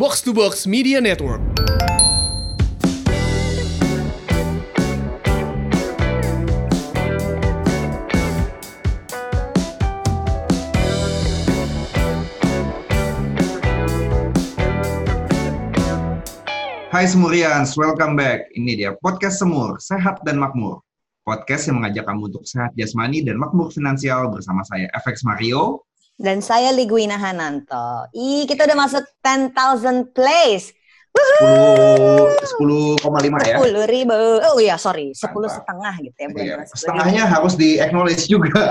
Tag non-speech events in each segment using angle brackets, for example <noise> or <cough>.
Box to Box Media Network. Hai Semurians, welcome back. Ini dia podcast Semur, Sehat dan Makmur. Podcast yang mengajak kamu untuk sehat jasmani dan makmur finansial bersama saya FX Mario. Dan saya Liguina Hananto. Ih, kita udah masuk 10,000 plays. 10 10,5 ya. 10 ribu. Oh iya, sorry. 10 Mantap. setengah gitu ya. bukan Iya, 10 setengahnya harus di acknowledge juga. <laughs>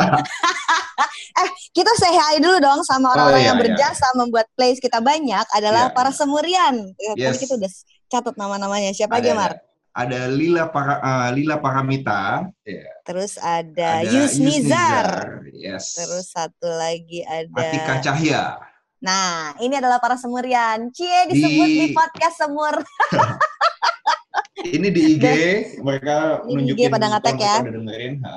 Eh, kita say hi dulu dong sama orang-orang Oh, iya, yang iya. berjasa membuat plays kita banyak adalah Iya, para iya. semurian. Ya, Tadi Yes. kita udah catat nama-namanya. Siapa aja, Mar? Ada Lila para eh, Lila Paramita, ya. Terus ada, ada Yusnizar. yes. Terus satu lagi ada Atika Cahya. Nah, ini adalah para semurian. Cie disebut Di- di, podcast semur. <laughs> Ini di IG mereka Ini di IG nunjukin pada nge-tag kalau ya. udah dengerin. Ha.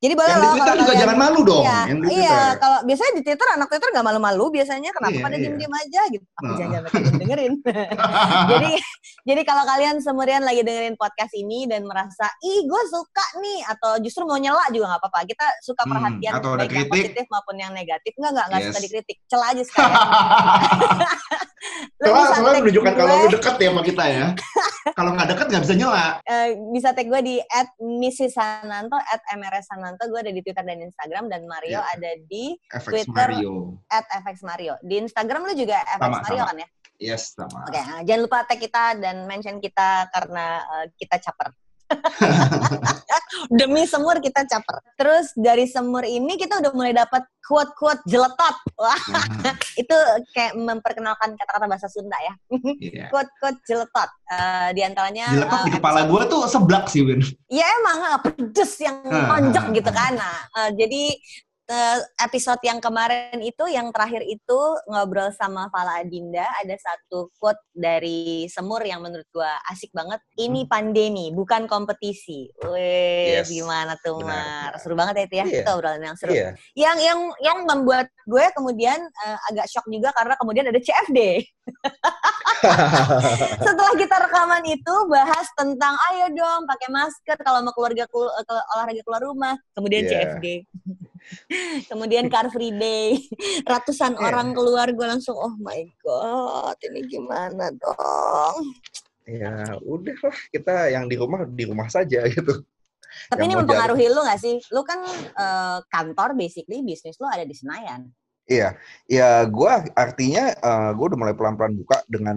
Jadi boleh Yang di loh Twitter kalau juga kalian- jangan malu dong. Iya, Yang di iya. Twitter. Kalau biasanya di Twitter anak Twitter nggak malu-malu biasanya kenapa Iya, pada iya. diem-diem aja gitu. Aku Nah. jangan jangan dengerin. <laughs> jadi jadi kalau kalian semurian lagi dengerin podcast ini dan merasa ih gue suka nih atau justru mau nyela juga nggak apa-apa. Kita suka Hmm, perhatian atau ada baik yang kritik. positif maupun yang negatif. Enggak enggak enggak suka Yes. dikritik. Cela aja sekalian. <laughs> Soalnya tag menunjukkan kalau lu deket ya sama kita ya. kalau nggak deket nggak bisa nyela. eh, bisa tag gue di at Mrs. Sananto. Gue ada di Twitter dan Instagram. Dan Mario Iya. ada di FX Twitter. Mario. at FX Mario. Di Instagram lu juga FX Sama, Mario sama. kan ya? Yes, sama. Oke, nah, jangan lupa tag kita dan mention kita karena eh, kita caper. <laughs> Demi semur kita caper. Terus dari semur ini kita udah mulai dapat quote-quote jeletot. Wah, itu kayak memperkenalkan kata-kata bahasa Sunda ya. Iya. Quote-quote jeletot. Eh, di antaranya Dilepas di eh, kepala gue tuh seblak sih, Win. Ya emang eh, pedes yang tonjok ah, gitu kan. Nah, eh, jadi episode yang kemarin itu, yang terakhir itu ngobrol sama Fala Adinda, ada satu quote dari Semur yang menurut gua asik banget. Ini pandemi, bukan kompetisi. Wih, Yes. gimana tuh, Benar, Mar? Seru banget ya itu ya. Iya. Itu obrolan yang seru. Iya. Yang yang yang membuat gue kemudian eh, agak shock juga karena kemudian ada CFD. <laughs> Setelah kita rekaman itu bahas tentang ayo dong pakai masker kalau mau keluarga kelu- eh, ke- olahraga keluar rumah. Kemudian Iya. CFD. Kemudian Car Free Day. <laughs> Ratusan Iya. orang keluar gue langsung oh my god, ini gimana dong? ya udah lah kita yang di rumah di rumah saja <laughs> gitu. Tapi Yang ini mempengaruhi lu gak sih? Lu kan eh, kantor basically bisnis lu ada di Senayan. Iya, ya gue artinya gue udah mulai pelan-pelan buka dengan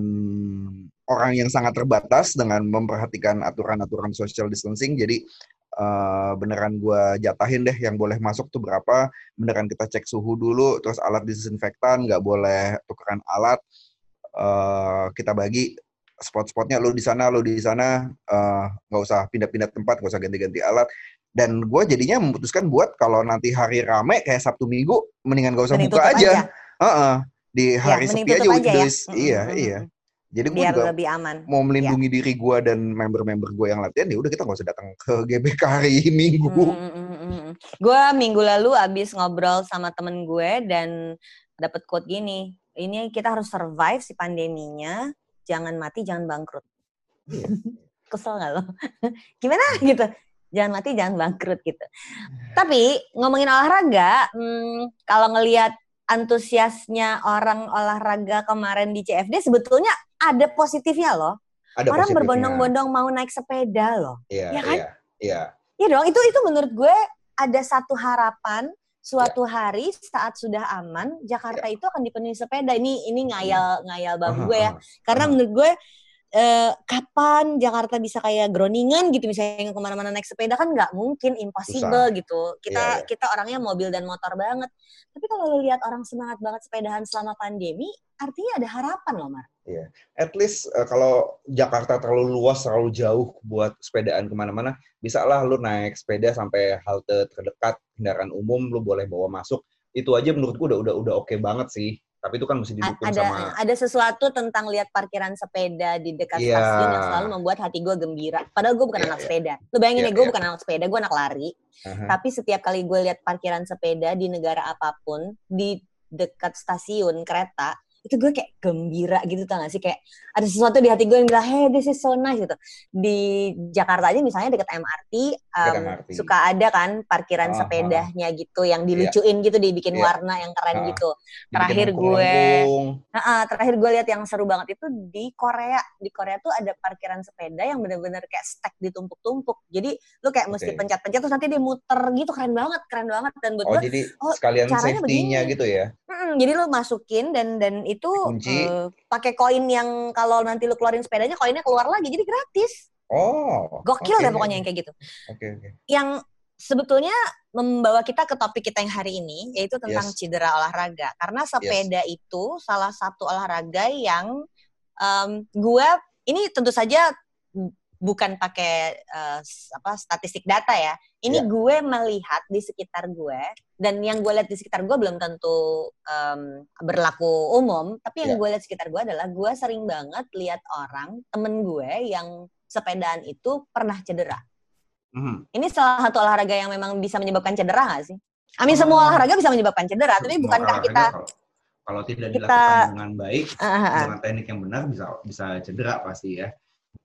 orang yang sangat terbatas dengan memperhatikan aturan-aturan social distancing. Jadi eh, beneran gue jatahin deh yang boleh masuk tuh berapa. Beneran kita cek suhu dulu, terus alat disinfektan nggak boleh tukeran alat. Eh, kita bagi spot-spotnya lo di sana, lo di sana, eh, nggak usah pindah-pindah tempat, nggak usah ganti-ganti alat. Dan gue jadinya memutuskan buat kalau nanti hari rame kayak Sabtu Minggu, mendingan gak usah Mending buka tutup aja. Heeh. Di Ya, hari mending sepi aja, aja ya. Mm, Iya, mm, iya. Jadi gue juga lebih aman. mau melindungi diri gue dan member-member gue yang latihan, ya udah kita nggak usah datang ke GBK hari <laughs> Minggu. Gue minggu lalu abis ngobrol sama temen gue dan dapet quote gini, ini kita harus survive si pandeminya, jangan mati, jangan bangkrut. Iya. <laughs> Kesel gak lo? <laughs> Gimana gitu? Jangan mati, jangan bangkrut gitu. Tapi ngomongin olahraga, hmm, kalau ngelihat antusiasnya orang olahraga kemarin di CFD, sebetulnya ada positifnya loh. Ada orang berbondong-bondong mau naik sepeda loh. Iya, Ya kan? iya, iya. Iya dong, itu itu menurut gue ada satu harapan suatu Ya. hari saat sudah aman Jakarta itu akan dipenuhi sepeda. Ini ini ngayal ngayal bang gue ya. Karena menurut gue eh, kapan Jakarta bisa kayak Groningen gitu misalnya yang ke mana-mana naik sepeda kan nggak mungkin impossible gitu. Kita Iya, iya. kita orangnya mobil dan motor banget. Tapi kalau lihat orang semangat banget sepedahan selama pandemi, artinya ada harapan loh Mar. At least eh, kalau Jakarta terlalu luas, terlalu jauh buat sepedaan ke mana-mana, bisa lah lu naik sepeda sampai halte terdekat kendaraan umum, lu boleh bawa masuk. Itu aja menurut gue udah udah udah oke banget sih. Tapi itu kan mesti didukung ada sama ada sesuatu tentang lihat parkiran sepeda di dekat Iya. stasiun yang selalu membuat hati gue gembira. Padahal gue bukan Iya, anak iya. sepeda. Lo bayangin Iya, ya, gue iya. bukan anak sepeda, gue anak lari. Aha. Tapi setiap kali gue lihat parkiran sepeda di negara apa pun, di dekat stasiun kereta, itu gue kayak gembira gitu tau gak sih kayak ada sesuatu di hati gue yang bilang hey this is so nice gitu di Jakarta aja misalnya deket MRT, um, MRT. suka ada kan parkiran Ah, sepedanya gitu yang dilucuin gitu dibikin Iya. warna yang keren Ah. gitu Dibikin Terakhir gue-. Nah, ah, terakhir gue lihat yang seru banget itu di Korea. Di Korea tuh ada parkiran sepeda yang bener-bener kayak stack ditumpuk-tumpuk. Jadi lu kayak mesti pencet-pencet terus nanti dia muter gitu keren banget, keren banget. Dan buat Oh, gue, jadi oh, sekalian caranya safety-nya begini. gitu ya. mm, jadi lu masukin dan dan itu eh, pakai koin yang kalau nanti lu keluarin sepedanya koinnya keluar lagi. Jadi gratis. Oh. Gokil oke. deh pokoknya yang kayak gitu. Oke, oke. Yang sebetulnya membawa kita ke topik kita yang hari ini yaitu tentang Yes. cedera olahraga karena sepeda itu salah satu olahraga yang em, gue ini tentu saja bukan pakai s- apa statistik data ya ini Ya. gue melihat di sekitar gue dan yang gue lihat di sekitar gue belum tentu em, berlaku umum tapi yang Ya. gue lihat di sekitar gue adalah gue sering banget lihat orang temen gue yang sepedaan itu pernah cedera Mhm. ini salah satu olahraga yang memang bisa menyebabkan cedera nggak sih? Amin Oh. semua olahraga bisa menyebabkan cedera, tapi bukankah kita kalau, kalau tidak kita- dilakukan dengan baik ah, ah. dengan teknik yang benar bisa bisa cedera pasti ya.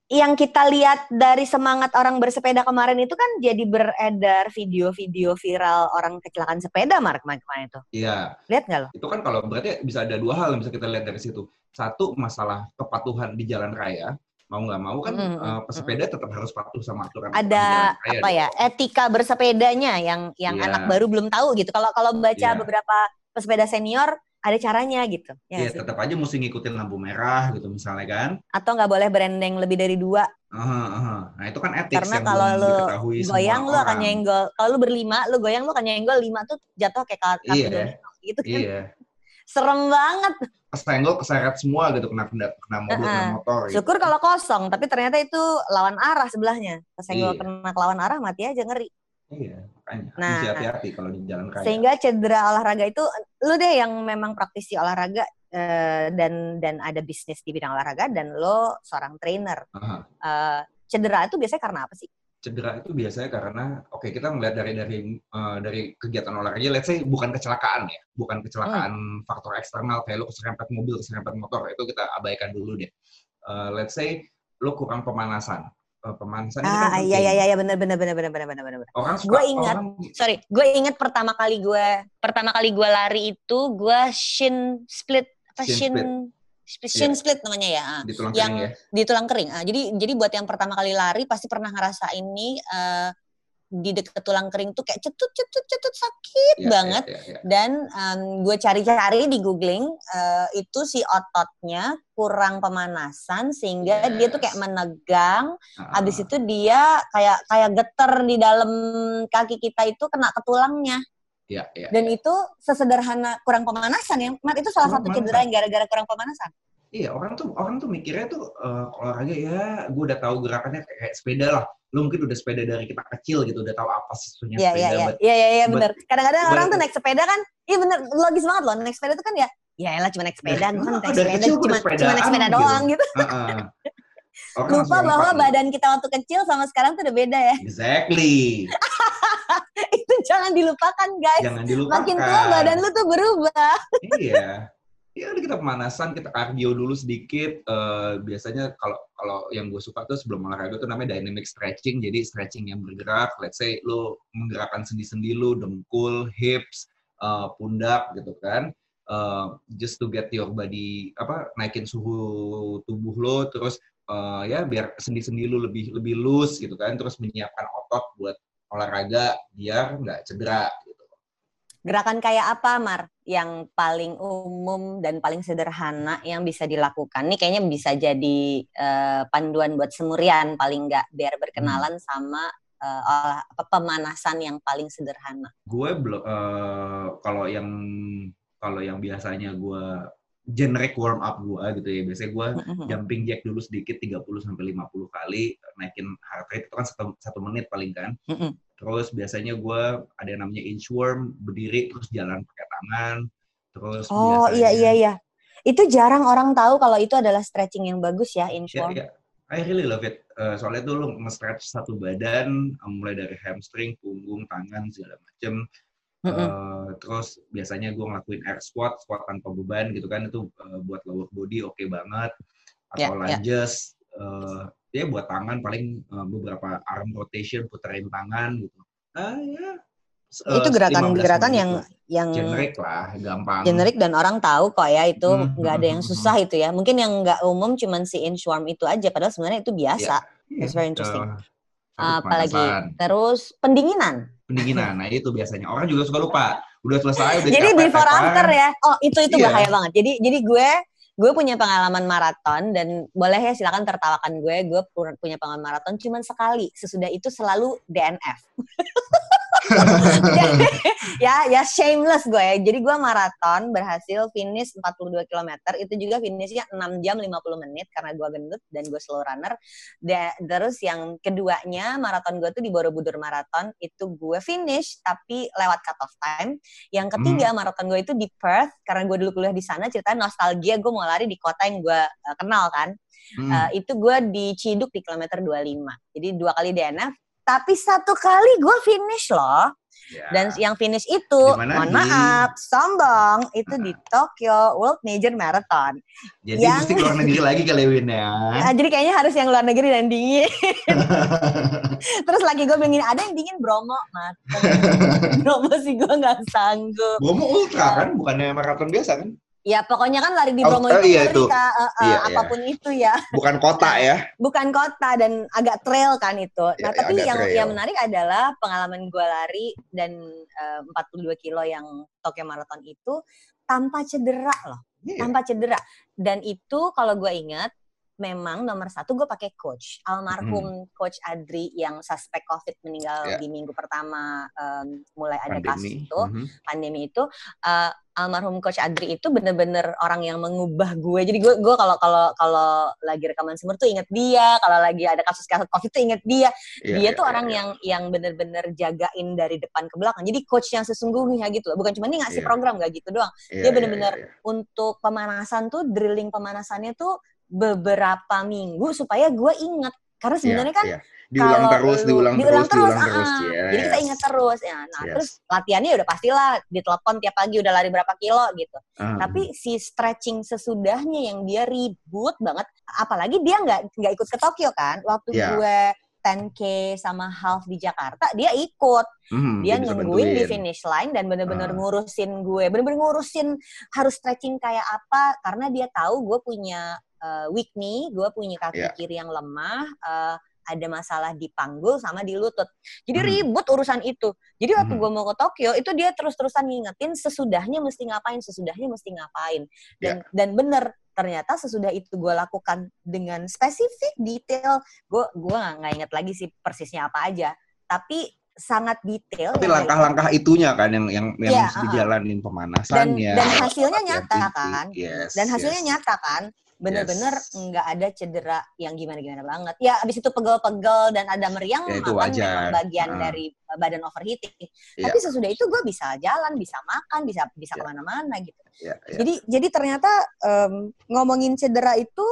Yang kita lihat dari semangat orang bersepeda kemarin itu kan jadi beredar video-video viral orang kecelakaan sepeda Mark kemarin itu. Iya, Lihat nggak lo? itu kan kalau berarti bisa ada dua hal yang bisa kita lihat dari situ. Satu masalah kepatuhan di jalan raya, mau nggak mau kan Mm, mm, eh, pesepeda tetap harus patuh sama aturan Ada raya apa ya dong. etika bersepedanya yang yang Iya. anak baru belum tahu gitu. Kalau kalau baca Iya. beberapa pesepeda senior ada caranya gitu. Ya Iya, sih? tetap aja mesti ngikutin lampu merah gitu misalnya kan. Atau nggak boleh berendeng lebih dari dua Aha, aha. Nah itu kan etik Karena yang kalau lu goyang lu akan nyenggol. Kalau lu berlima, lu goyang lu akan nyenggol lima tuh jatuh kayak kartu Iya. domino gitu kan. Iya, <laughs> Serem banget. kesenggol keseret semua gitu kena kena, kena mobil kena Heeh. motor. Gitu. Syukur kalau kosong, tapi ternyata itu lawan arah sebelahnya. Kesenggol Iya. kena ke lawan arah mati aja ngeri. Iya, makanya Nah, mesti hati-hati kalau di jalan raya. Sehingga cedera olahraga itu lu deh yang memang praktisi olahraga eh, dan dan ada bisnis di bidang olahraga dan lo seorang trainer. Aha. Eh, cedera itu biasanya karena apa sih? Cedera itu biasanya karena oke kita melihat dari dari eh, dari kegiatan olahraga, let's say bukan kecelakaan ya, bukan kecelakaan Hmm. faktor eksternal kayak lu keserempet mobil, keserempet motor itu kita abaikan dulu deh. Eh, let's say lu kurang pemanasan. Eh, pemanasan ini kan Ah iya iya iya benar benar benar benar benar benar benar. Orang Gua ingat. orang sorry, gue inget pertama kali gue pertama kali gue lari itu gue shin split apa Shin shin split. shin Iya. split namanya ya ah, di tulang yang kering ya. di tulang kering. Ah, jadi jadi buat yang pertama kali lari pasti pernah ngerasa ini eh, di dekat tulang kering tuh kayak cetut cetut cetut sakit Iya, banget. iya, iya, iya. Dan em, gue cari-cari di googling eh, itu si ototnya kurang pemanasan sehingga dia tuh kayak Yes. menegang Ah, Habis itu dia kayak kayak geter di dalam kaki kita itu kena ke tulangnya. iya, iya, Dan iya. itu sesederhana kurang pemanasan ya. Mat itu salah Kurang satu cedera yang gara-gara kurang pemanasan. Iya, orang tuh orang tuh mikirnya tuh eh, olahraga ya, gue udah tahu gerakannya kayak, kayak sepeda lah. Lu mungkin udah sepeda dari kita kecil gitu, udah tahu apa sih sebenarnya Iya iya sepeda. iya. Iya iya iya but- benar. Kadang-kadang orang tuh naik sepeda kan, iya bener logis banget loh. Naik sepeda tuh kan ya, ya elah cuma naik sepeda, gue kan naik sepeda cuma cuma naik sepeda gitu. doang gitu. Heeh. Orang Lupa bahwa nih. badan kita waktu kecil sama sekarang tuh udah beda ya. Exactly. <laughs> itu jangan dilupakan guys. Jangan dilupakan. Makin tua badan lu tuh berubah. Iya. Ya udah kita pemanasan, kita kardio dulu sedikit. Eh, biasanya kalau kalau yang gue suka tuh sebelum olahraga tuh namanya dynamic stretching. Jadi stretching yang bergerak. Let's say lu menggerakkan sendi-sendi lu, dengkul, hips, eh, pundak gitu kan. Eh, just to get your body apa naikin suhu tubuh lo terus eh, ya biar sendi-sendi lu lebih lebih loose gitu kan terus menyiapkan otot buat olahraga biar nggak cedera. Gerakan kayak apa, Mar? Yang paling umum dan paling sederhana yang bisa dilakukan. Ini kayaknya bisa jadi eh, panduan buat semurian paling nggak biar berkenalan sama eh, olah- apa, pemanasan yang paling sederhana. gue belum eh, kalau yang kalau yang biasanya gue generic warm up gue gitu ya biasanya gue jumping jack dulu sedikit 30 sampai 50 kali naikin heart rate itu kan satu, satu menit paling kan Mm-mm. Terus biasanya gue ada yang namanya inchworm berdiri terus jalan pakai tangan terus Oh biasanya, iya iya iya. Itu jarang orang tahu kalau itu adalah stretching yang bagus ya, ya, inchworm. ya. I really love it. Eh, soalnya tuh lu nge-stretch satu badan, eh, mulai dari hamstring, punggung, tangan, segala macem. Eh, terus biasanya gue ngelakuin air squat, squat tanpa beban gitu kan itu eh, buat lower body oke banget. Atau Ya, ya. lunges, eh, ya buat tangan paling eh, beberapa arm rotation puterin tangan gitu. Ah ya. eh, itu 15 gerakan-gerakan yang yang generik lah, gampang. generik dan orang tahu kok ya itu Hmm, nggak ada yang hmm, susah itu ya. Mungkin yang nggak umum cuman si inchworm itu aja padahal sebenarnya itu biasa. Iya, It's very interesting. eh, satu Apalagi terus pendinginan. pendinginan. Nah itu biasanya orang juga suka lupa. Udah selesai, udah Jadi before after ya. Oh, itu itu Iya. bahaya banget. Jadi jadi gue gue punya pengalaman maraton dan boleh ya silakan tertawakan gue. Gue pu- punya pengalaman maraton cuman sekali. Sesudah itu selalu DNF. <laughs> ya ya shameless gue ya. Jadi gue maraton berhasil finish 42 km. Itu juga finishnya 6 jam 50 menit karena gue gendut dan gue slow runner. Da- terus yang keduanya maraton gue tuh di Borobudur Marathon itu gue finish tapi lewat cut off time. Yang ketiga maraton gue itu di Perth karena gue dulu kuliah di sana ceritanya nostalgia gue mau lari di kota yang gue uh, kenal kan. Hmm. Uh, itu gue di Ciduk di kilometer 25. Jadi dua kali DNF tapi satu kali gue finish loh. Ya. Dan yang finish itu, mohon Di- maaf, sombong, itu di Tokyo World Major Marathon. Jadi yang- mesti keluar negeri lagi kali Win ya. Nah, <laughs> jadi kayaknya harus yang luar negeri dan dingin. <laughs> Terus lagi gue pengen ada yang dingin Bromo, mateng. Bromo sih gue nggak sanggup. Bromo ultra kan, bukannya maraton biasa kan? Ya pokoknya kan lari di Bromo oh, itu iya ngeri, itu. Kak. Eh, eh, Iya, iya. apa pun itu ya, Bukan kota ya. bukan kota dan agak trail kan itu. Nah Ya, tapi yang trail. yang menarik adalah pengalaman gue lari dan eh, 42 kilo yang Tokyo Marathon itu tanpa cedera loh. Iya. tanpa cedera. Dan itu kalau gue ingat, memang nomor satu gue pakai coach almarhum coach Adri yang suspek COVID meninggal Ya. di minggu pertama em, mulai ada kasus Pandemi. itu Mhm. pandemi itu eh, almarhum coach Adri itu bener-bener orang yang mengubah gue jadi gue gue kalau kalau kalau lagi rekaman sumber tuh inget dia kalau lagi ada kasus kasus COVID tuh inget dia Iya, dia iya, tuh iya, orang iya. yang yang bener-bener jagain dari depan ke belakang jadi coach yang sesungguhnya gitu loh bukan cuma dia ngasih Iya. program gak gitu doang Iya, dia iya, bener-bener iya, iya. untuk pemanasan tuh drilling pemanasannya tuh beberapa minggu supaya gue inget karena sebenarnya kan Iya, iya. diulang kalau terus, lu- diulang, diulang terus, diulang terus, terus. ah, Yes. jadi kita ingat terus ya nah Yes. terus latihannya udah pastilah ditelepon tiap pagi udah lari berapa kilo gitu Ah, tapi si stretching sesudahnya yang dia ribut banget apalagi dia nggak nggak ikut ke Tokyo kan waktu Iya. gue 10k sama half di Jakarta dia ikut mhm, dia bisa nungguin di finish line dan bener-bener Ah. ngurusin gue bener-bener ngurusin harus stretching kayak apa karena dia tahu gue punya uh, weak knee gue punya kaki Iya. kiri yang lemah uh, ada masalah di panggul sama di lutut jadi Hmm. ribut urusan itu jadi waktu Hmm. gue mau ke Tokyo itu dia terus-terusan ngingetin sesudahnya mesti ngapain sesudahnya mesti ngapain dan Iya. dan bener ternyata sesudah itu gue lakukan dengan spesifik detail gue gue nggak inget lagi sih persisnya apa aja tapi sangat detail Tapi yang langkah-langkah itunya kan yang yang yang Iya, mesti uh-uh. dijalanin pemanasannya. Dan- dan hasilnya nyata, kan? Yes, dan hasilnya yes. nyata kan bener-bener Yes. nggak ada cedera yang gimana-gimana banget ya abis itu pegel-pegel dan ada meriang Ya, itu makan wajar. memang bagian Ah. dari uh, badan overheating Iya. tapi sesudah itu gue bisa jalan bisa makan bisa bisa Iya. ke mana-mana gitu Iya, iya. jadi jadi ternyata em, ngomongin cedera itu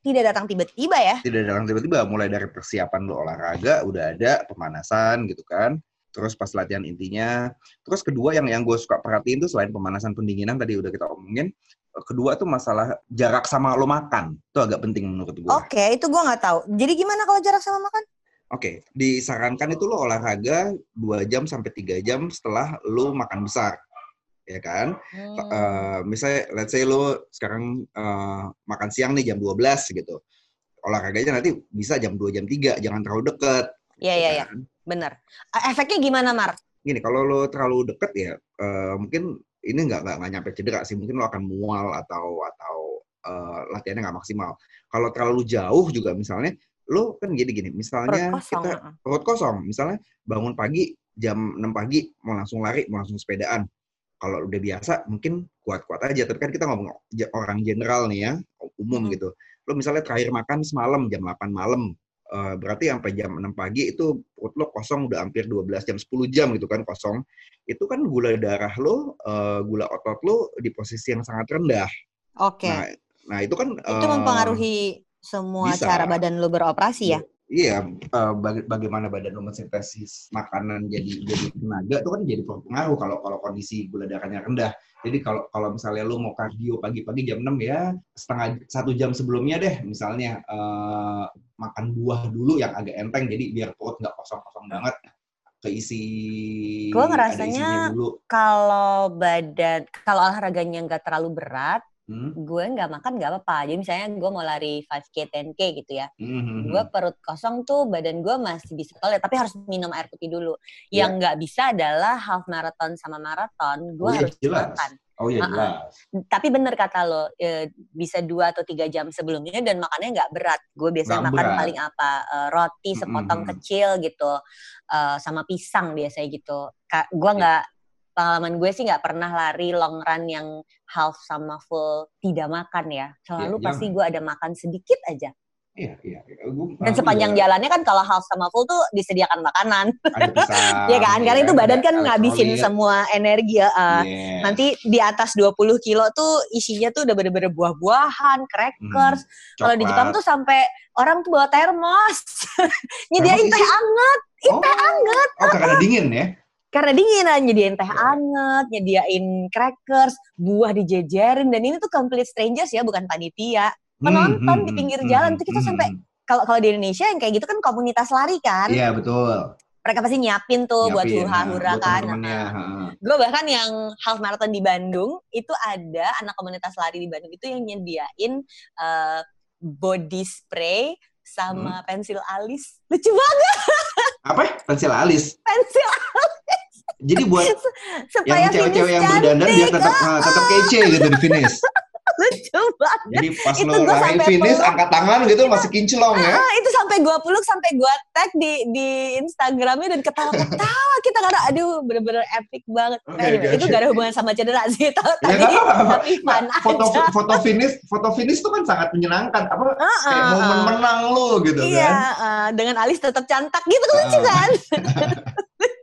tidak datang tiba-tiba ya? Tidak dalam tiba-tiba. Mulai dari persiapan lo olahraga udah ada pemanasan gitu kan. Terus pas latihan intinya. Terus kedua yang yang gue suka perhatiin tuh selain pemanasan pendinginan tadi udah kita omongin eh, kedua tuh masalah jarak sama lo makan. Itu agak penting menurut gue oke itu gue nggak tahu. Jadi gimana kalau jarak sama makan? Oke, disarankan itu lo olahraga 2 jam sampai 3 jam setelah lo makan besar. Ya kan? Hmm. Eh, misalnya let's say lo sekarang eh, makan siang nih jam 12 gitu. Olahraganya nanti bisa jam 2 jam 3, jangan terlalu deket. Iya iya iya, kan? bener. Eh, Efeknya gimana, Mark? Gini, kalau lo terlalu deket ya eh, mungkin ini nggak nggak nyampe cedera sih, mungkin lo akan mual atau atau eh, latihannya nggak maksimal. Kalau terlalu jauh juga misalnya lo kan gini gini, misalnya Perut kosong. kita perut kosong. Misalnya bangun pagi jam 6 pagi mau langsung lari, mau langsung sepedaan. Kalau udah biasa mungkin kuat-kuat aja. Tapi kan kita ngomong orang general nih ya, umum gitu. Lo misalnya terakhir makan semalam jam 8 malam. eh, berarti sampai jam 6 pagi itu perut lo kosong udah hampir 12 jam, 10 jam gitu kan kosong. Itu kan gula darah lo, eh, gula otot lo di posisi yang sangat rendah. Oke. Nah, nah itu kan itu eh, mempengaruhi semua bisa. cara badan lu beroperasi ya? Iya, eh, baga- bagaimana badan lo mensintesis makanan jadi jadi tenaga itu kan jadi berpengaruh kalau kalau kondisi gula darahnya rendah. Jadi kalau kalau misalnya lo mau kardio pagi-pagi jam 6 ya setengah satu jam sebelumnya deh misalnya eh, makan buah dulu yang agak enteng jadi biar perut nggak kosong-kosong banget keisi Gua ada ngerasanya. Kalau badan, kalau olahraganya nggak terlalu berat, Hmm? gue nggak makan nggak apa-apa. Jadi misalnya gue mau lari 5K, 10K gitu ya. Hmm, Gue perut kosong tuh badan gue masih bisa toilet, tapi harus minum air putih dulu. Yang nggak bisa adalah half marathon sama marathon, gue Oh iya, harus jelas. makan. Oh iya Uh-uh. jelas. Tapi bener kata lo, eh, bisa dua atau tiga jam sebelumnya dan makannya nggak berat. Gue biasanya Nggak makan berat. paling apa eh, roti sepotong Mm-mm. kecil gitu, eh, sama pisang biasanya gitu. Ka- Gue Iya. nggak pengalaman gue sih nggak pernah lari long run yang half sama full tidak makan ya. Selalu Iya, pasti jangan. gue ada makan sedikit aja. Iya iya. iya. Dan sepanjang juga jalannya kan kalau half sama full tuh disediakan makanan, ada <laughs> pisang. ya kan? Karena itu badan ada kan ngabisin semua energi ya. eh, Yes. Nanti di atas 20 kilo tuh isinya tuh udah bener-bener buah-buahan, crackers. Kalau di Jepang tuh sampai orang tuh bawa termos. <laughs> Nyediain teh isi- anget. oh, teh anget. Oh, karena dingin ya? Karena dingin nyediain teh Iya. anget, nyediain crackers, buah dijejerin. Dan ini tuh complete strangers ya, bukan panitia. Penonton Hmm, di hmm, pinggir hmm, jalan hmm, tuh kita hmm, sampai hmm. kalau kalau di Indonesia yang kayak gitu kan komunitas lari kan. Iya betul. Mereka pasti nyiapin tuh buat Nyiapin, hura-hura nah, buat kan. temen-temennya, Nah, heeh. gue bahkan yang half marathon di Bandung itu ada anak komunitas lari di Bandung itu yang nyediain eh, body spray sama pensil alis lucu banget Apa? Pensil alis. pensil Jadi buat <laughs> supaya yang cewek-cewek yang berdandan cantik. tetap eh, tetap kece gitu di finish. <laughs> lucu banget Jadi pas Itu lo gua sampai finish peluk. angkat tangan gitu masih kinclong ya. ah, itu sampai gue peluk sampai gue tag di di Instagramnya dan ketawa-ketawa kita karena aduh bener-bener epic banget Anyway, oke, itu gak ada hubungan sama cedera sih <laughs> tau, Ya, tapi fun Nah, foto aja foto finish foto finish itu kan sangat menyenangkan apa Ah, kayak ah, momen menang lo gitu Iya, kan. eh, dengan alis tetap cantak gitu kan lucu kan?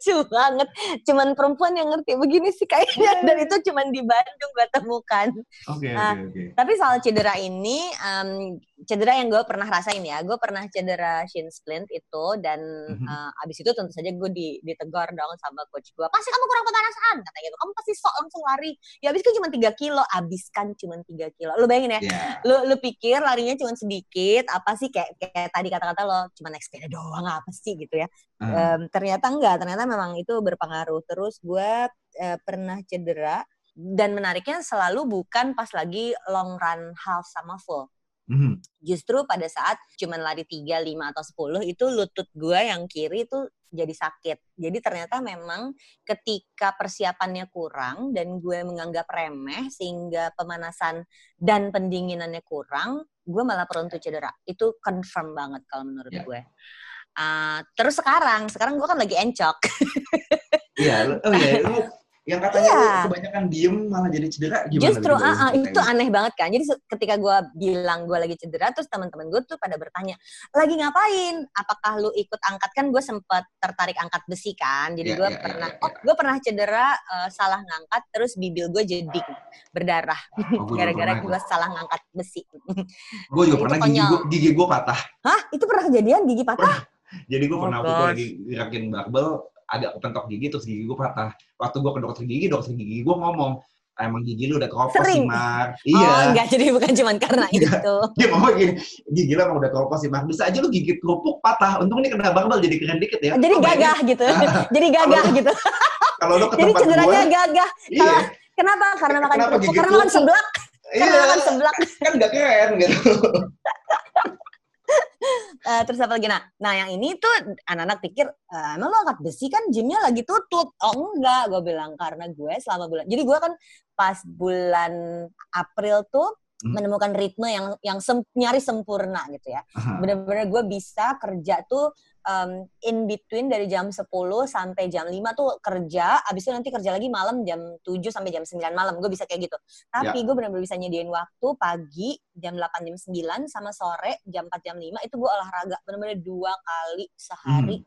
Lucu banget. Cuman perempuan yang ngerti begini sih kayaknya dan itu cuman di Bandung gue temukan. Oke Ah. oke oke. Tapi soal cedera ini, em, cedera yang gue pernah rasain ya, gue pernah cedera shin splint itu dan Mhm. eh, abis itu tentu saja gue di, ditegur dong sama coach gue. Pasti kamu kurang pemanasan kata gitu. Kamu pasti sok langsung lari. Ya abis kan cuma 3 kilo, abiskan cuma 3 kilo. Lu bayangin ya, Iya. lu lu pikir larinya cuma sedikit apa sih kayak kayak tadi kata-kata lo cuma naik sepeda doang apa sih gitu ya Ah. Em, ternyata enggak ternyata memang itu berpengaruh terus gue eh, pernah cedera dan menariknya selalu bukan pas lagi long run half sama full Mhm. justru pada saat cuman lari 3, 5 atau 10 itu lutut gue yang kiri itu jadi sakit. Jadi ternyata memang ketika persiapannya kurang dan gue menganggap remeh sehingga pemanasan dan pendinginannya kurang, gue malah perlu untuk cedera. Itu confirm banget kalau menurut Ya. gue. Ah, terus sekarang, sekarang gue kan lagi encok. Iya, oh iya, yang katanya Iya. kebanyakan diem malah jadi cedera gimana? Justru ah, dari itu aneh banget kan. Jadi ketika gue bilang gue lagi cedera, terus teman-teman gue tuh pada bertanya, lagi ngapain? Apakah lu ikut angkat kan? Gue sempet tertarik angkat besi kan. Jadi Iya, gue iya, pernah, iya, oh gue pernah cedera eh, salah ngangkat, terus bibir gue jadi berdarah Oh, gara-gara pernah gue salah ngangkat besi. Gue juga pernah gigi gue gigi gue patah. Hah? Itu pernah kejadian gigi patah? Jadi gue Oh, pernah waktu lagi gerakin barbel agak kepentok gigi terus gigi gue patah. Waktu gue ke dokter gigi, dokter gigi gue ngomong emang gigi lu udah keropos sih. Mar. Oh Iya. enggak, jadi bukan cuma karena <laughs> Iya. itu. Dia ngomong gini, gigi lu emang udah keropos sih Mar. Bisa aja lu gigit kerupuk patah. Untung ini kena barbel jadi keren dikit ya. Jadi bayangin, gagah gitu. <laughs> <laughs> Jadi gagah Kalau- gitu. Kalau lu ke Jadi tempat gue, cederanya gagah. iya. Kenapa? Karena makan kerupuk. Karena makan seblak. Karena Iya, makan seblak. kan gak keren gitu. Eh, terus apa lagi? Nah, nah yang ini tuh anak-anak pikir, "Eh, emang lo angkat besi kan gymnya lagi tutup. Oh enggak, gue bilang karena gue selama bulan. Jadi gue kan pas bulan April tuh Hmm. menemukan ritme yang yang sem, nyaris sempurna gitu ya. Bener-bener gue bisa kerja tuh um, in between dari jam 10 sampai jam 5 tuh kerja, abis itu nanti kerja lagi malam jam 7 sampai jam 9 malam. Gue bisa kayak gitu. Tapi gue bener-bener bisa nyediain waktu pagi jam 8 jam 9 sama sore jam 4 jam 5 itu gue olahraga bener-bener dua kali sehari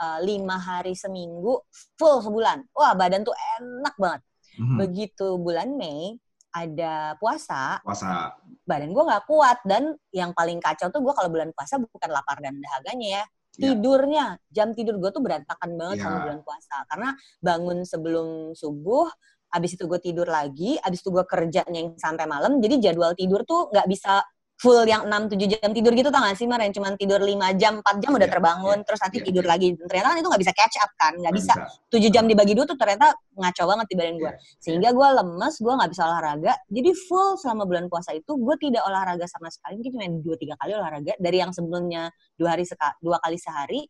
uh, lima hari seminggu full sebulan. Wah badan tuh enak banget. Mhm. Begitu bulan Mei ada puasa, Puasa. badan gue nggak kuat dan yang paling kacau tuh gue kalau bulan puasa bukan lapar dan dahaganya ya, Ya. tidurnya jam tidur gue tuh berantakan banget Ya. sama bulan puasa karena bangun sebelum subuh abis itu gue tidur lagi abis itu gue kerjanya yang sampai malam jadi jadwal tidur tuh nggak bisa full yang 6-7 jam tidur gitu tau gak sih Mar? Yang cuma tidur 5 jam 4 jam udah Ya, terbangun ya, terus nanti ya, tidur ya. lagi. Ternyata kan itu nggak bisa catch up kan nggak Nggak bisa. 7 jam dibagi dua tuh ternyata ngaco banget di badan gue Iya. sehingga gue lemes gue nggak bisa olahraga. Jadi full selama bulan puasa itu gue tidak olahraga sama sekali. Mungkin cuma dua tiga kali olahraga dari yang sebelumnya dua hari seka, dua kali sehari.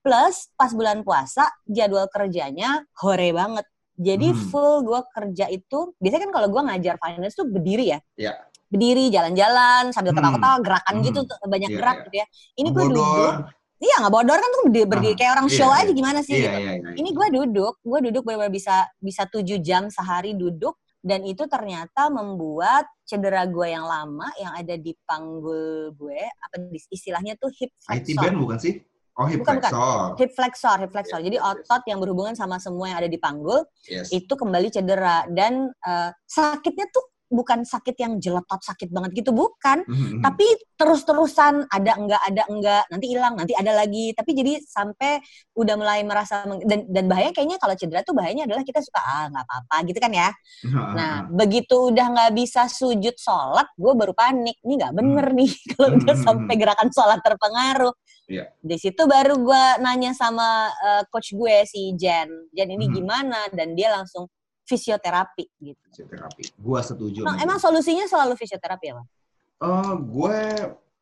Plus pas bulan puasa jadwal kerjanya hore banget. Jadi Hmm. full gue kerja itu biasanya kan kalau gue ngajar finance tuh berdiri ya? Iya. Berdiri jalan-jalan sambil Hmm. ketawa-ketawa gerakan Hmm. gitu banyak Iya, gerak iya. gitu ya ini gue duduk iya nggak bodor kan tuh berdiri, berdiri Ah, kayak orang iya, show iya. aja gimana sih Iya, gitu iya, iya. ini gue duduk, gue duduk benar-benar bisa bisa tujuh jam sehari duduk dan itu ternyata membuat cedera gue yang lama yang ada di panggul gue apa istilahnya tuh hip IT flexor. band bukan sih? Oh, hip Bukan, bukan. flexor. Hip flexor, hip flexor. Yes, Jadi yes, otot yang berhubungan sama semua yang ada di panggul Yes. itu kembali cedera dan eh, sakitnya tuh bukan sakit yang jeletot sakit banget gitu bukan, Mhm. tapi terus-terusan ada enggak ada enggak nanti hilang nanti ada lagi. Tapi jadi sampai udah mulai merasa meng- dan dan bahaya kayaknya kalau cedera tuh bahayanya adalah kita suka ah nggak apa-apa gitu kan ya. Nah begitu udah nggak bisa sujud sholat gue baru panik. Ini nggak bener nih <laughs> kalau udah Hmm. sampai gerakan sholat terpengaruh. Iya. di situ baru gue nanya sama eh, coach gue si Jen. Jen ini gimana? Dan dia langsung fisioterapi gitu Fisioterapi. Gua setuju. emang, emang solusinya selalu fisioterapi ya Bang? Eh, gue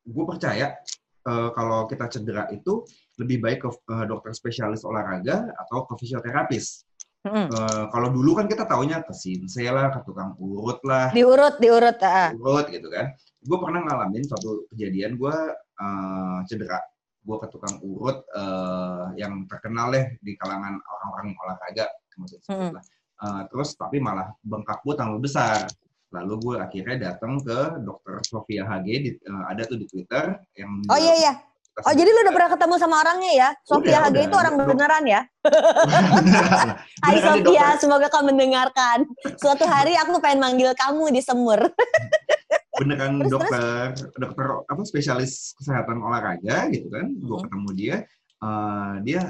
gue percaya eh, kalau kita cedera itu lebih baik ke eh, dokter spesialis olahraga atau ke fisioterapis. Mm-mm. Eh, kalau dulu kan kita taunya ke sinse lah, ke tukang urut lah, diurut diurut ah. urut gitu kan. Gue pernah ngalamin suatu kejadian gue eh, cedera. Gue ke tukang urut eh, yang terkenal deh di kalangan orang-orang olahraga kemudian Mm-mm. lah. Eh, terus tapi malah bengkak gue tambah besar. Lalu gue akhirnya datang ke dokter Sofia HG, di- eh, ada tuh di Twitter yang oh iya iya Oh jadi lu udah pernah ketemu sama orangnya ya? Sofia Udah, udah. itu orang Dok- beneran ya? <laughs> Hai Sofia, semoga kau mendengarkan. Suatu hari aku pengen manggil kamu di semur. <laughs> beneran Terus, dokter dokter apa spesialis kesehatan olahraga gitu kan gue Hmm. ketemu dia eh, dia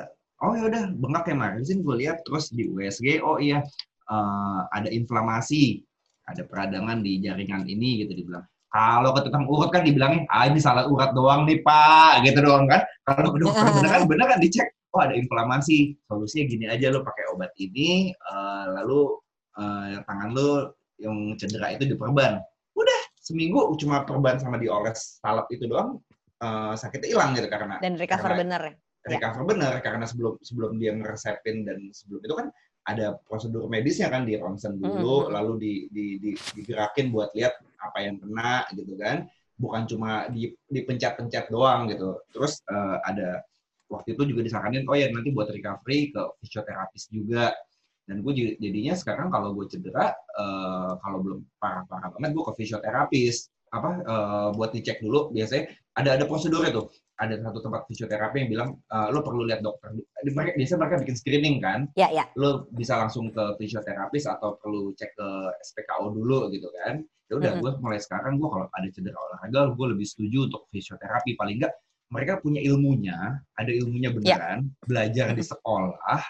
oh ya udah bengkak ya Mar sini gue lihat terus di USG oh iya eh, ada inflamasi ada peradangan di jaringan ini gitu dibilang. Kalau ke tukang urut kan dibilangnya ah ini salah urat doang nih pak gitu doang kan. Kalau ke dokter beneran beneran dicek oh ada inflamasi. Solusinya gini aja lo pakai obat ini eh, lalu eh, tangan lo yang cedera itu diperban. Udah seminggu cuma perban sama dioles salep itu doang eh, sakitnya hilang gitu karena Dan recover Karena- bener ya? recover bener karena sebelum sebelum dia ngeresepin dan sebelum itu kan ada prosedur medisnya kan di ronsen dulu Mhm. lalu di, di, di, digerakin buat lihat apa yang kena gitu kan. Bukan cuma di dipencet-pencet doang gitu. Terus eh, ada waktu itu juga disaranin oh ya nanti buat recovery ke fisioterapis juga. Dan gue jadinya sekarang kalau gue cedera eh, kalau belum parah-parah banget gue ke fisioterapis. Apa eh, buat dicek dulu biasanya ada ada prosedur itu ada satu tempat fisioterapi yang bilang eh, lo perlu lihat dokter mereka biasanya mereka bikin screening kan Ya, ya. lo bisa langsung ke fisioterapis atau perlu cek ke SPKO dulu gitu kan ya udah Mm-mm. gue mulai sekarang gue kalau ada cedera olahraga gue lebih setuju untuk fisioterapi paling enggak mereka punya ilmunya ada ilmunya beneran belajar di sekolah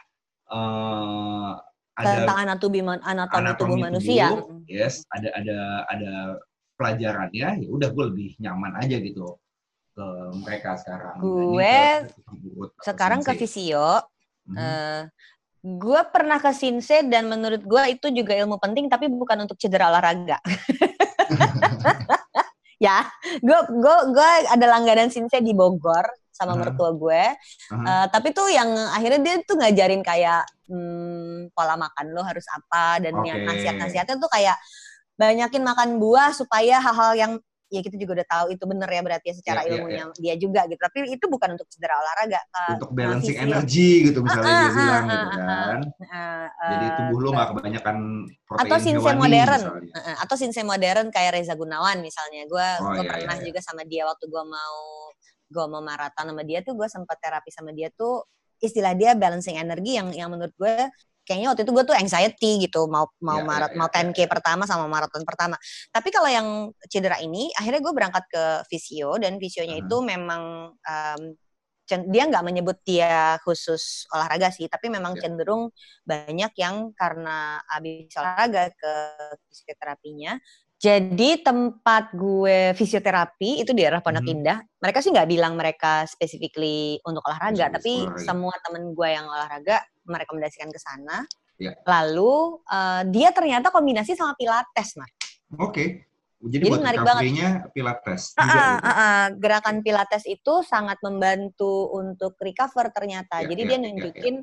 eh ada Tentang anatomi, anatomi, anatomi tubuh manusia. tubuh, yes ada ada ada pelajarannya ya udah gue lebih nyaman aja gitu ke mereka sekarang Gue dibanding ke Sekarang ke sensei. fisio, Mhm. eh gue pernah ke Sinse dan menurut gue itu juga ilmu penting tapi bukan untuk cedera olahraga. <laughs> ya, gue gue gue ada langganan Sinse di Bogor sama Aha. mertua gue. Aha. Eh, tapi tuh yang akhirnya dia tuh ngajarin kayak hmm, pola makan lo harus apa dan yang Oke. nasihat-nasihatnya tuh kayak banyakin makan buah supaya hal-hal yang ya kita juga udah tahu itu bener ya berarti ya secara Ya, ya, ilmunya dia juga gitu. Tapi itu bukan untuk cedera olahraga. Kak. untuk balancing energi gitu misalnya Ah, dia ah, bilang ah, gitu ah, kan Eh, jadi eh, tubuh lu nggak kebanyakan protein atau sinse hewani modern misalnya. Eh, eh, atau sinse modern kayak Reza Gunawan misalnya gue Oh, iya, pernah iya, iya. juga sama dia waktu gue mau gue mau maraton sama dia tuh gue sempat terapi sama dia tuh istilah dia balancing energi yang yang menurut gue kayaknya waktu itu gue tuh anxiety gitu mau mau Ya, marat ya, mau ya, 10k pertama sama maraton pertama. Tapi kalau yang cedera ini, akhirnya gue berangkat ke visio dan visionya Hmm. itu memang em, cen- dia nggak menyebut dia khusus olahraga sih, tapi memang Ya. cenderung banyak yang karena habis olahraga ke fisioterapinya. Jadi tempat gue fisioterapi itu di daerah Pondok Mhm. Indah. Mereka sih nggak bilang mereka specifically untuk olahraga, tapi olahraga. semua temen gue yang olahraga merekomendasikan ke sana. Ya. Lalu eh, dia ternyata kombinasi sama pilates, Mar. Oke. Jadi, Jadi buat menarik recovery-nya pilates Ah, gitu. ah, ah, gerakan pilates itu sangat membantu untuk recover ternyata. Ya, Jadi ya, dia ya, nunjukin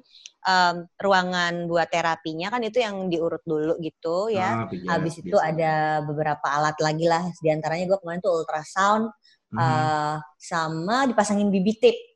em, ruangan buat terapinya kan itu yang diurut dulu gitu ya. Ah, Habis itu biasa. ada beberapa alat lagi lah. Di antaranya gue kemarin tuh ultrasound Mhm. eh, sama dipasangin BB tape.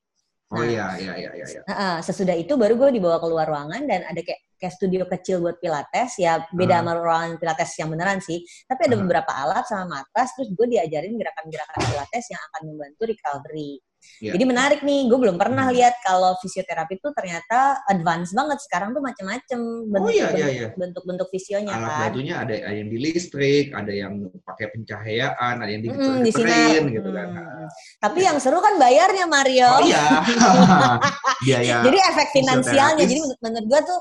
Oh nah. iya, iya, iya, iya. iya. Heeh, sesudah itu baru gue dibawa keluar ruangan dan ada kayak kayak studio kecil buat pilates ya beda Ah. sama ruangan pilates yang beneran sih tapi ada Ah. beberapa alat sama matras terus gue diajarin gerakan-gerakan pilates yang akan membantu recovery Iya. jadi menarik nih gue belum pernah Hmm. lihat kalau fisioterapi tuh ternyata advance banget sekarang tuh macam-macam bentuk iya, iya, iya. bentuk-bentuk visionya Alat kan bantunya ada, ada yang di listrik, ada yang pakai pencahayaan, ada yang di Mm-mm, di sinar gitu kan. Hmm. tapi yang seru kan bayarnya Mario Oh iya. <laughs> Biaya. jadi efek finansialnya jadi menurut, menurut gue tuh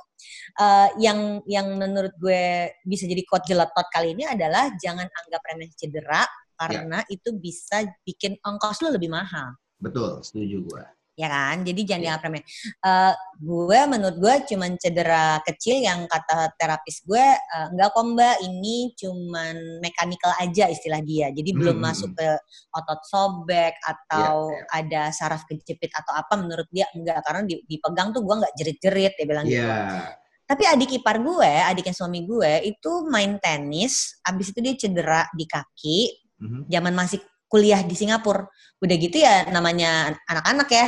eh, yang yang menurut gue bisa jadi quote jeletot kali ini adalah jangan anggap remeh cedera karena itu bisa bikin ongkos lu lebih mahal Betul, setuju gua. ya kan? Jadi jangan dianggap remeh Eh, gue menurut gue cuman cedera kecil yang kata terapis gue eh, enggak kok mbak. Ini cuman mechanical aja istilah dia. Jadi belum Hmm, masuk ke otot sobek atau Iya, ada saraf kejepit atau apa menurut dia enggak. Karena di- dipegang tuh gue nggak jerit-jerit dia bilang gitu. Iya. tapi adik ipar gue, adiknya suami gue itu main tenis, abis itu dia cedera di kaki, Mhm. zaman masih kuliah di Singapura. Udah gitu ya namanya anak-anak ya.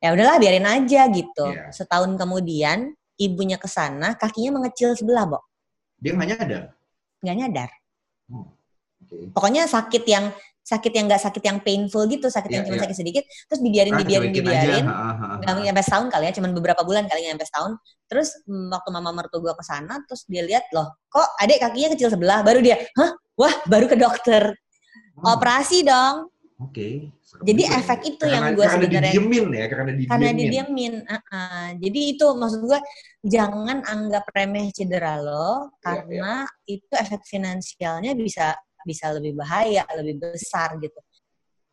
Ya udahlah biarin aja gitu. Iya. Setahun kemudian ibunya ke sana, kakinya mengecil sebelah, Bo. Dia nggak nyadar. Nggak nyadar. Oke. Pokoknya sakit yang sakit yang nggak sakit yang painful gitu, sakit yang Iya, cuma iya. sakit sedikit, terus dibiarin, Ah, dibiarin, dibiarin. aja. Ha, ha, ha, nggak ha. nyampe setahun kali ya, cuman beberapa bulan kali nyampe setahun. Terus mm, waktu mama mertua gue ke sana, terus dia lihat loh, kok adik kakinya kecil sebelah, baru dia, hah, wah, baru ke dokter, Oh, operasi dong. Oke. Serem Jadi juga efek ya. itu yang Karena- gua karena sebenarnya- didiemin ya, karena didiemin. Karena didiamin. uh-uh. Jadi itu maksud gue, jangan anggap remeh cedera lo, Iya, karena itu efek finansialnya bisa bisa lebih bahaya, lebih besar gitu.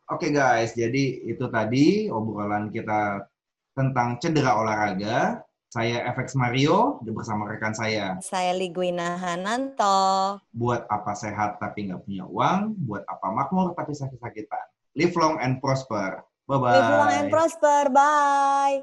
Oke guys, jadi itu tadi obrolan kita tentang cedera olahraga. Saya FX Mario bersama rekan saya. Saya Liguina Hananto. Buat apa sehat tapi nggak punya uang, buat apa makmur tapi sakit-sakitan. Live long and prosper. Bye-bye. Live long and prosper. Bye.